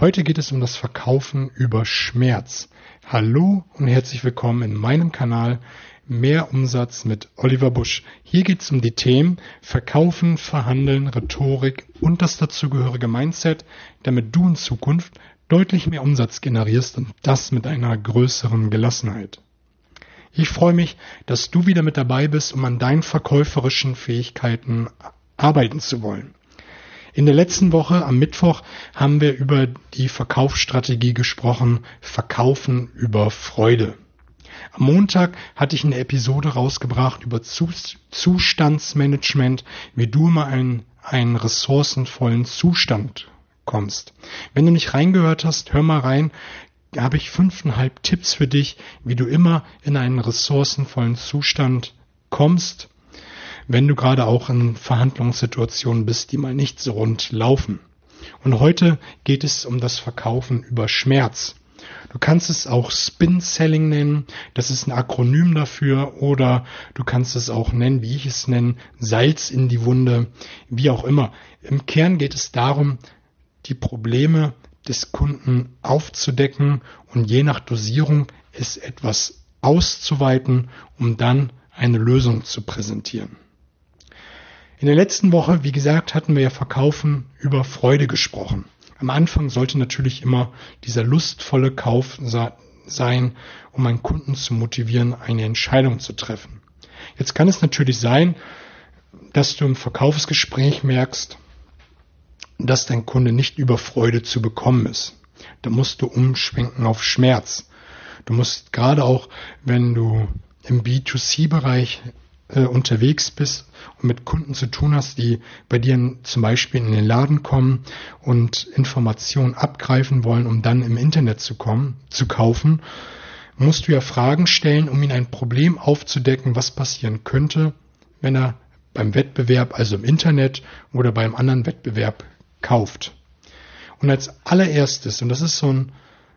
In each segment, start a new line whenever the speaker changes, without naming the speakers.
Heute geht es um das Verkaufen über Schmerz. Hallo und herzlich willkommen in meinem Kanal Mehr Umsatz mit Oliver Busch. Hier geht es um die Themen Verkaufen, Verhandeln, Rhetorik und das dazugehörige Mindset, damit du in Zukunft deutlich mehr Umsatz generierst und das mit einer größeren Gelassenheit. Ich freue mich, dass du wieder mit dabei bist, um an deinen verkäuferischen Fähigkeiten arbeiten zu wollen. In der letzten Woche am Mittwoch haben wir über die Verkaufsstrategie gesprochen, Verkaufen über Freude. Am Montag hatte ich eine Episode rausgebracht über Zustandsmanagement, wie du immer einen, einen ressourcenvollen Zustand kommst. Wenn du nicht reingehört hast, hör mal rein. Da habe ich fünfeinhalb Tipps für dich, wie du immer in einen ressourcenvollen Zustand kommst wenn du gerade auch in Verhandlungssituationen bist, die mal nicht so rund laufen. Und heute geht es um das Verkaufen über Schmerz. Du kannst es auch Spin Selling nennen, das ist ein Akronym dafür, oder du kannst es auch nennen, wie ich es nenne, Salz in die Wunde, wie auch immer. Im Kern geht es darum, die Probleme des Kunden aufzudecken und je nach Dosierung es etwas auszuweiten, um dann eine Lösung zu präsentieren. In der letzten Woche, wie gesagt, hatten wir ja Verkaufen über Freude gesprochen. Am Anfang sollte natürlich immer dieser lustvolle Kauf sein, um einen Kunden zu motivieren, eine Entscheidung zu treffen. Jetzt kann es natürlich sein, dass du im Verkaufsgespräch merkst, dass dein Kunde nicht über Freude zu bekommen ist. Da musst du umschwenken auf Schmerz. Du musst gerade auch, wenn du im B2C-Bereich äh, unterwegs bist und mit Kunden zu tun hast, die bei dir zum Beispiel in den Laden kommen und Informationen abgreifen wollen, um dann im Internet zu kommen, zu kaufen, musst du ja Fragen stellen, um ihnen ein Problem aufzudecken, was passieren könnte, wenn er beim Wettbewerb, also im Internet oder beim anderen Wettbewerb kauft. Und als allererstes, und das ist so, ein,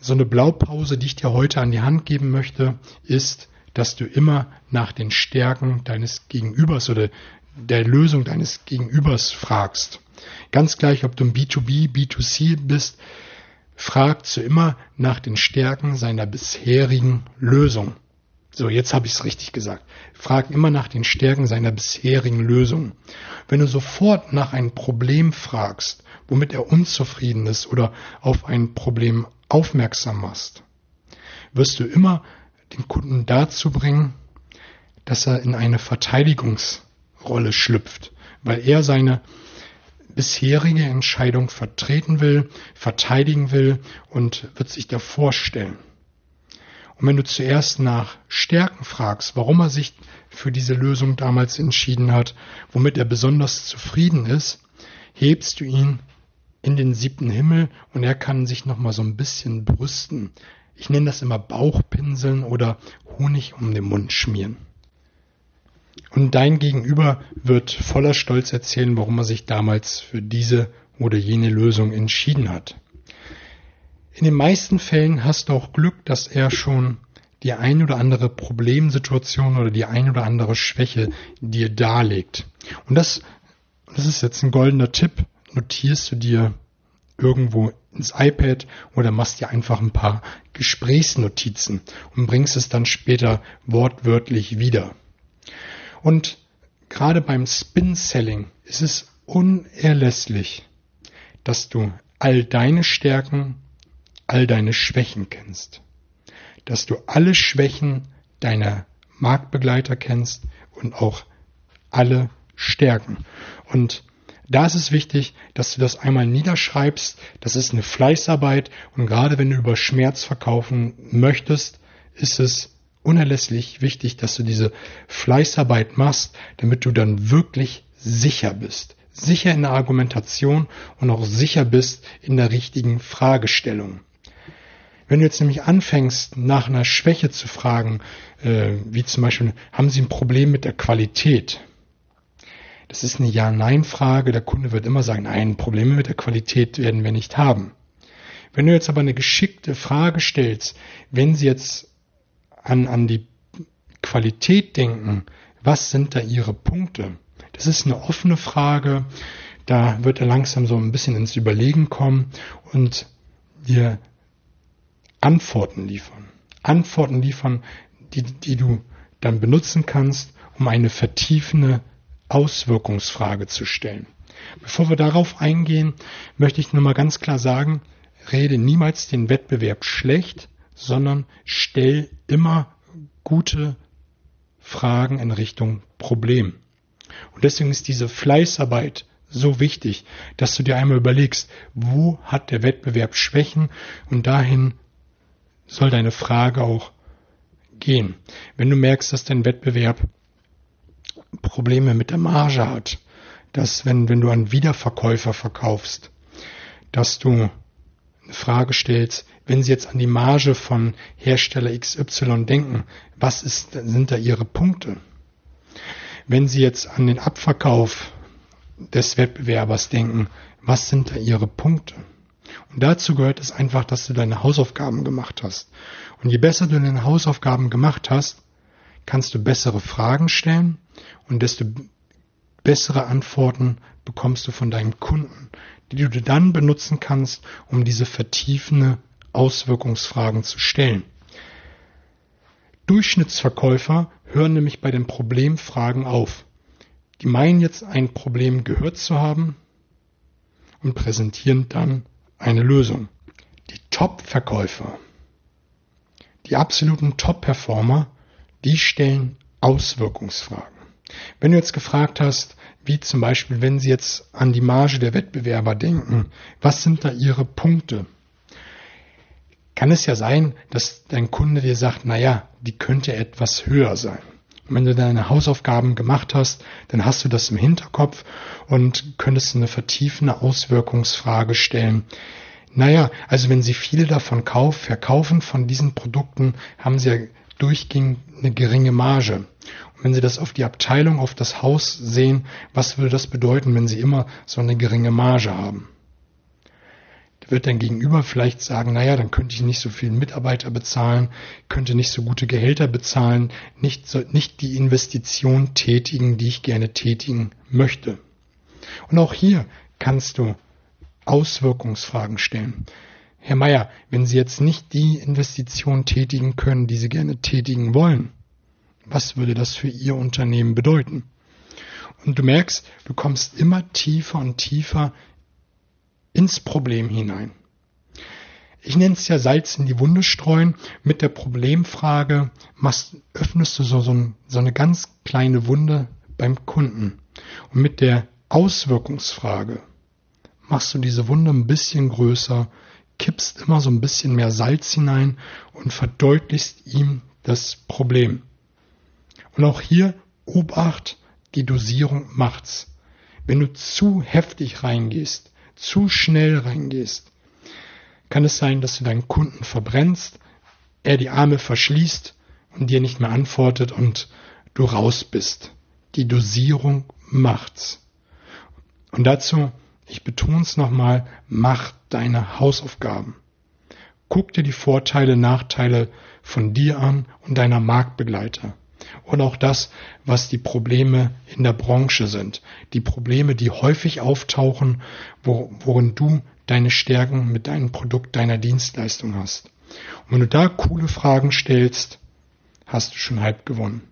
so eine Blaupause, die ich dir heute an die Hand geben möchte, ist, dass du immer nach den Stärken deines Gegenübers oder der Lösung deines Gegenübers fragst. Ganz gleich, ob du im B2B, B2C bist, fragst du immer nach den Stärken seiner bisherigen Lösung. So, jetzt habe ich es richtig gesagt. Frag immer nach den Stärken seiner bisherigen Lösung. Wenn du sofort nach einem Problem fragst, womit er unzufrieden ist oder auf ein Problem aufmerksam machst, wirst du immer den Kunden dazu bringen, dass er in eine Verteidigungsrolle schlüpft, weil er seine bisherige Entscheidung vertreten will, verteidigen will und wird sich davor stellen. Und wenn du zuerst nach Stärken fragst, warum er sich für diese Lösung damals entschieden hat, womit er besonders zufrieden ist, hebst du ihn in den siebten Himmel und er kann sich nochmal so ein bisschen brüsten. Ich nenne das immer Bauchpinseln oder Honig um den Mund schmieren. Und dein Gegenüber wird voller Stolz erzählen, warum er sich damals für diese oder jene Lösung entschieden hat. In den meisten Fällen hast du auch Glück, dass er schon die ein oder andere Problemsituation oder die ein oder andere Schwäche dir darlegt. Und das, das ist jetzt ein goldener Tipp, notierst du dir irgendwo ins iPad oder machst dir einfach ein paar Gesprächsnotizen und bringst es dann später wortwörtlich wieder. Und gerade beim Spin-Selling ist es unerlässlich, dass du all deine Stärken, all deine Schwächen kennst. Dass du alle Schwächen deiner Marktbegleiter kennst und auch alle Stärken. Und da ist es wichtig, dass du das einmal niederschreibst. Das ist eine Fleißarbeit und gerade wenn du über Schmerz verkaufen möchtest, ist es unerlässlich wichtig, dass du diese Fleißarbeit machst, damit du dann wirklich sicher bist. Sicher in der Argumentation und auch sicher bist in der richtigen Fragestellung. Wenn du jetzt nämlich anfängst, nach einer Schwäche zu fragen, äh, wie zum Beispiel, haben Sie ein Problem mit der Qualität? Das ist eine Ja-Nein-Frage. Der Kunde wird immer sagen, nein, Probleme mit der Qualität werden wir nicht haben. Wenn du jetzt aber eine geschickte Frage stellst, wenn Sie jetzt an, an die Qualität denken, was sind da Ihre Punkte? Das ist eine offene Frage. Da wird er langsam so ein bisschen ins Überlegen kommen und dir Antworten liefern. Antworten liefern, die, die du dann benutzen kannst, um eine vertiefende Auswirkungsfrage zu stellen. Bevor wir darauf eingehen, möchte ich nur mal ganz klar sagen, rede niemals den Wettbewerb schlecht, sondern stell immer gute Fragen in Richtung Problem. Und deswegen ist diese Fleißarbeit so wichtig, dass du dir einmal überlegst, wo hat der Wettbewerb Schwächen und dahin soll deine Frage auch gehen. Wenn du merkst, dass dein Wettbewerb Probleme mit der Marge hat, dass wenn, wenn du an Wiederverkäufer verkaufst, dass du eine Frage stellst, wenn Sie jetzt an die Marge von Hersteller XY denken, was ist, sind da Ihre Punkte? Wenn Sie jetzt an den Abverkauf des Wettbewerbers denken, was sind da Ihre Punkte? Und dazu gehört es einfach, dass du deine Hausaufgaben gemacht hast. Und je besser du deine Hausaufgaben gemacht hast, kannst du bessere Fragen stellen und desto bessere Antworten bekommst du von deinen Kunden, die du dann benutzen kannst, um diese vertiefende Auswirkungsfragen zu stellen. Durchschnittsverkäufer hören nämlich bei den Problemfragen auf. Die meinen jetzt ein Problem gehört zu haben und präsentieren dann eine Lösung. Die Top-Verkäufer, die absoluten Top-Performer, die stellen Auswirkungsfragen. Wenn du jetzt gefragt hast, wie zum Beispiel, wenn sie jetzt an die Marge der Wettbewerber denken, was sind da ihre Punkte? Kann es ja sein, dass dein Kunde dir sagt, naja, die könnte etwas höher sein. Und wenn du deine Hausaufgaben gemacht hast, dann hast du das im Hinterkopf und könntest eine vertiefende Auswirkungsfrage stellen. Naja, also wenn sie viele davon kauf, verkaufen von diesen Produkten, haben sie ja durchgehend eine geringe Marge. Und wenn Sie das auf die Abteilung, auf das Haus sehen, was würde das bedeuten, wenn Sie immer so eine geringe Marge haben? Da wird dein Gegenüber vielleicht sagen, naja, dann könnte ich nicht so viele Mitarbeiter bezahlen, könnte nicht so gute Gehälter bezahlen, nicht, so, nicht die Investition tätigen, die ich gerne tätigen möchte. Und auch hier kannst du Auswirkungsfragen stellen. Herr Meier, wenn Sie jetzt nicht die Investition tätigen können, die Sie gerne tätigen wollen, was würde das für Ihr Unternehmen bedeuten? Und du merkst, du kommst immer tiefer und tiefer ins Problem hinein. Ich nenne es ja Salz in die Wunde streuen. Mit der Problemfrage machst, öffnest du so, so, so eine ganz kleine Wunde beim Kunden. Und mit der Auswirkungsfrage machst du diese Wunde ein bisschen größer kippst immer so ein bisschen mehr Salz hinein und verdeutlichst ihm das Problem. Und auch hier Obacht, die Dosierung macht's. Wenn du zu heftig reingehst, zu schnell reingehst, kann es sein, dass du deinen Kunden verbrennst, er die Arme verschließt und dir nicht mehr antwortet und du raus bist. Die Dosierung macht's. Und dazu ich betone es nochmal, mach deine Hausaufgaben. Guck dir die Vorteile, Nachteile von dir an und deiner Marktbegleiter. Und auch das, was die Probleme in der Branche sind. Die Probleme, die häufig auftauchen, worin du deine Stärken mit deinem Produkt, deiner Dienstleistung hast. Und wenn du da coole Fragen stellst, hast du schon halb gewonnen.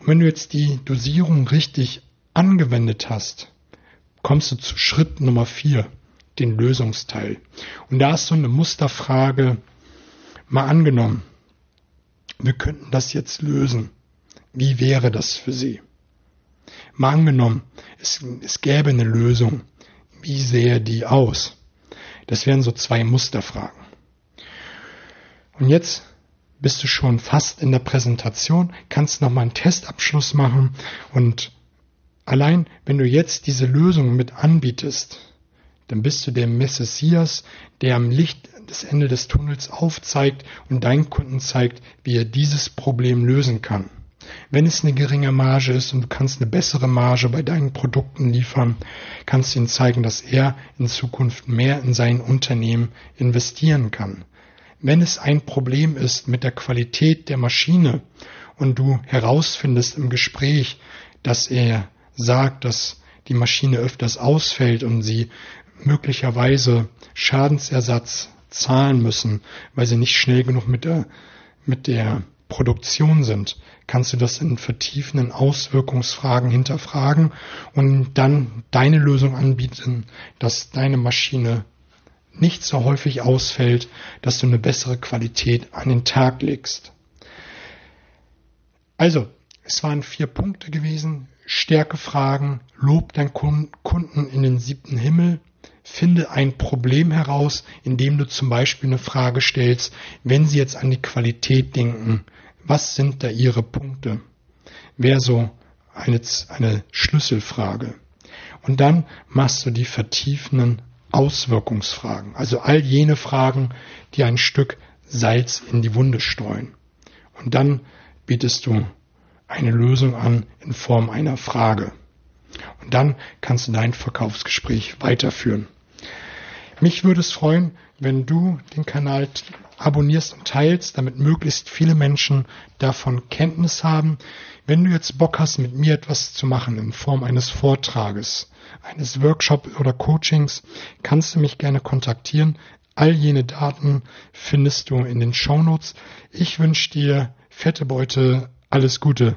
Und wenn du jetzt die Dosierung richtig angewendet hast, kommst du zu Schritt Nummer vier, den Lösungsteil. Und da ist so eine Musterfrage mal angenommen. Wir könnten das jetzt lösen. Wie wäre das für Sie? Mal angenommen, es, es gäbe eine Lösung. Wie sähe die aus? Das wären so zwei Musterfragen. Und jetzt bist du schon fast in der Präsentation, kannst nochmal einen Testabschluss machen und Allein wenn du jetzt diese Lösung mit anbietest, dann bist du der Messias, der am Licht des Ende des Tunnels aufzeigt und deinen Kunden zeigt, wie er dieses Problem lösen kann. Wenn es eine geringe Marge ist und du kannst eine bessere Marge bei deinen Produkten liefern, kannst du ihm zeigen, dass er in Zukunft mehr in sein Unternehmen investieren kann. Wenn es ein Problem ist mit der Qualität der Maschine und du herausfindest im Gespräch, dass er sagt, dass die Maschine öfters ausfällt und sie möglicherweise Schadensersatz zahlen müssen, weil sie nicht schnell genug mit der, mit der Produktion sind, kannst du das in vertiefenden Auswirkungsfragen hinterfragen und dann deine Lösung anbieten, dass deine Maschine nicht so häufig ausfällt, dass du eine bessere Qualität an den Tag legst. Also, es waren vier Punkte gewesen. Stärkefragen, lob deinen Kunden in den siebten Himmel, finde ein Problem heraus, indem du zum Beispiel eine Frage stellst, wenn sie jetzt an die Qualität denken, was sind da ihre Punkte? Wäre so eine, eine Schlüsselfrage. Und dann machst du die vertiefenden Auswirkungsfragen, also all jene Fragen, die ein Stück Salz in die Wunde streuen. Und dann bietest du eine Lösung an in Form einer Frage. Und dann kannst du dein Verkaufsgespräch weiterführen. Mich würde es freuen, wenn du den Kanal abonnierst und teilst, damit möglichst viele Menschen davon Kenntnis haben. Wenn du jetzt Bock hast, mit mir etwas zu machen in Form eines Vortrages, eines Workshops oder Coachings, kannst du mich gerne kontaktieren. All jene Daten findest du in den Shownotes. Ich wünsche dir fette Beute, alles Gute.